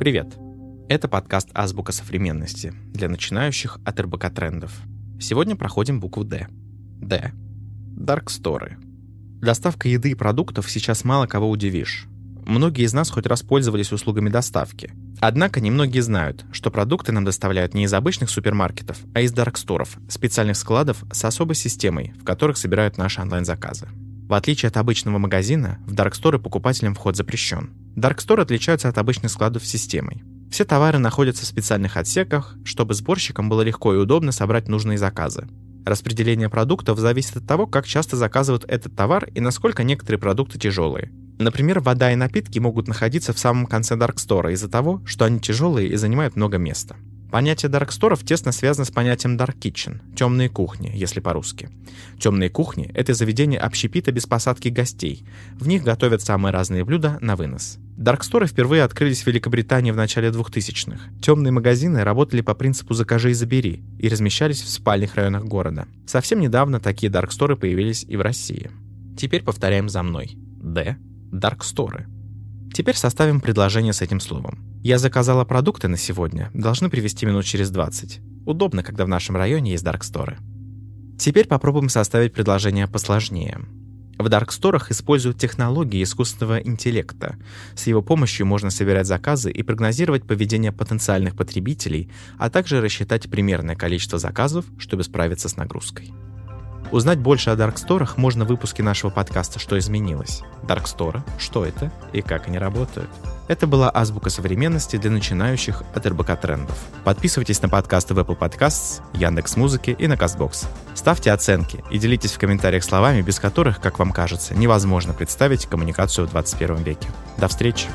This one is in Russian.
Привет! Это подкаст «Азбука современности» для начинающих от РБК трендов. Сегодня проходим букву «Д». «Д». Дарксторы. Доставка еды и продуктов сейчас мало кого удивишь. Многие из нас хоть раз пользовались услугами доставки. Однако немногие знают, что продукты нам доставляют не из обычных супермаркетов, а из дарксторов, специальных складов с особой системой, в которых собирают наши онлайн-заказы. В отличие от обычного магазина, в дарксторы покупателям вход запрещен. Дарксторы отличаются от обычных складов системой. Все товары находятся в специальных отсеках, чтобы сборщикам было легко и удобно собрать нужные заказы. Распределение продуктов зависит от того, как часто заказывают этот товар и насколько некоторые продукты тяжелые. Например, вода и напитки могут находиться в самом конце даркстора из-за того, что они тяжелые и занимают много места. Понятие дарксторов тесно связано с понятием dark kitchen – темные кухни, если по-русски. Темные кухни – это заведения общепита без посадки гостей. В них готовят самые разные блюда на вынос. Дарксторы впервые открылись в Великобритании в начале 2000-х. Темные магазины работали по принципу «закажи и забери» и размещались в спальных районах города. Совсем недавно такие дарксторы появились и в России. Теперь повторяем за мной. Д дарксторы. Теперь составим предложение с этим словом. Я заказала продукты на сегодня, должны привезти минут через 20. Удобно, когда в нашем районе есть дарксторы. Теперь попробуем составить предложение посложнее. В дарксторах используют технологии искусственного интеллекта. С его помощью можно собирать заказы и прогнозировать поведение потенциальных потребителей, а также рассчитать примерное количество заказов, чтобы справиться с нагрузкой. Узнать больше о дарксторах можно в выпуске нашего подкаста «Что изменилось?». Дарксторы, что это и как они работают. Это была азбука современности для начинающих от РБК трендов. Подписывайтесь на подкасты в Apple Podcasts, Яндекс Музыки и на Castbox. Ставьте оценки и делитесь в комментариях словами, без которых, как вам кажется, невозможно представить коммуникацию в 21 веке. До встречи!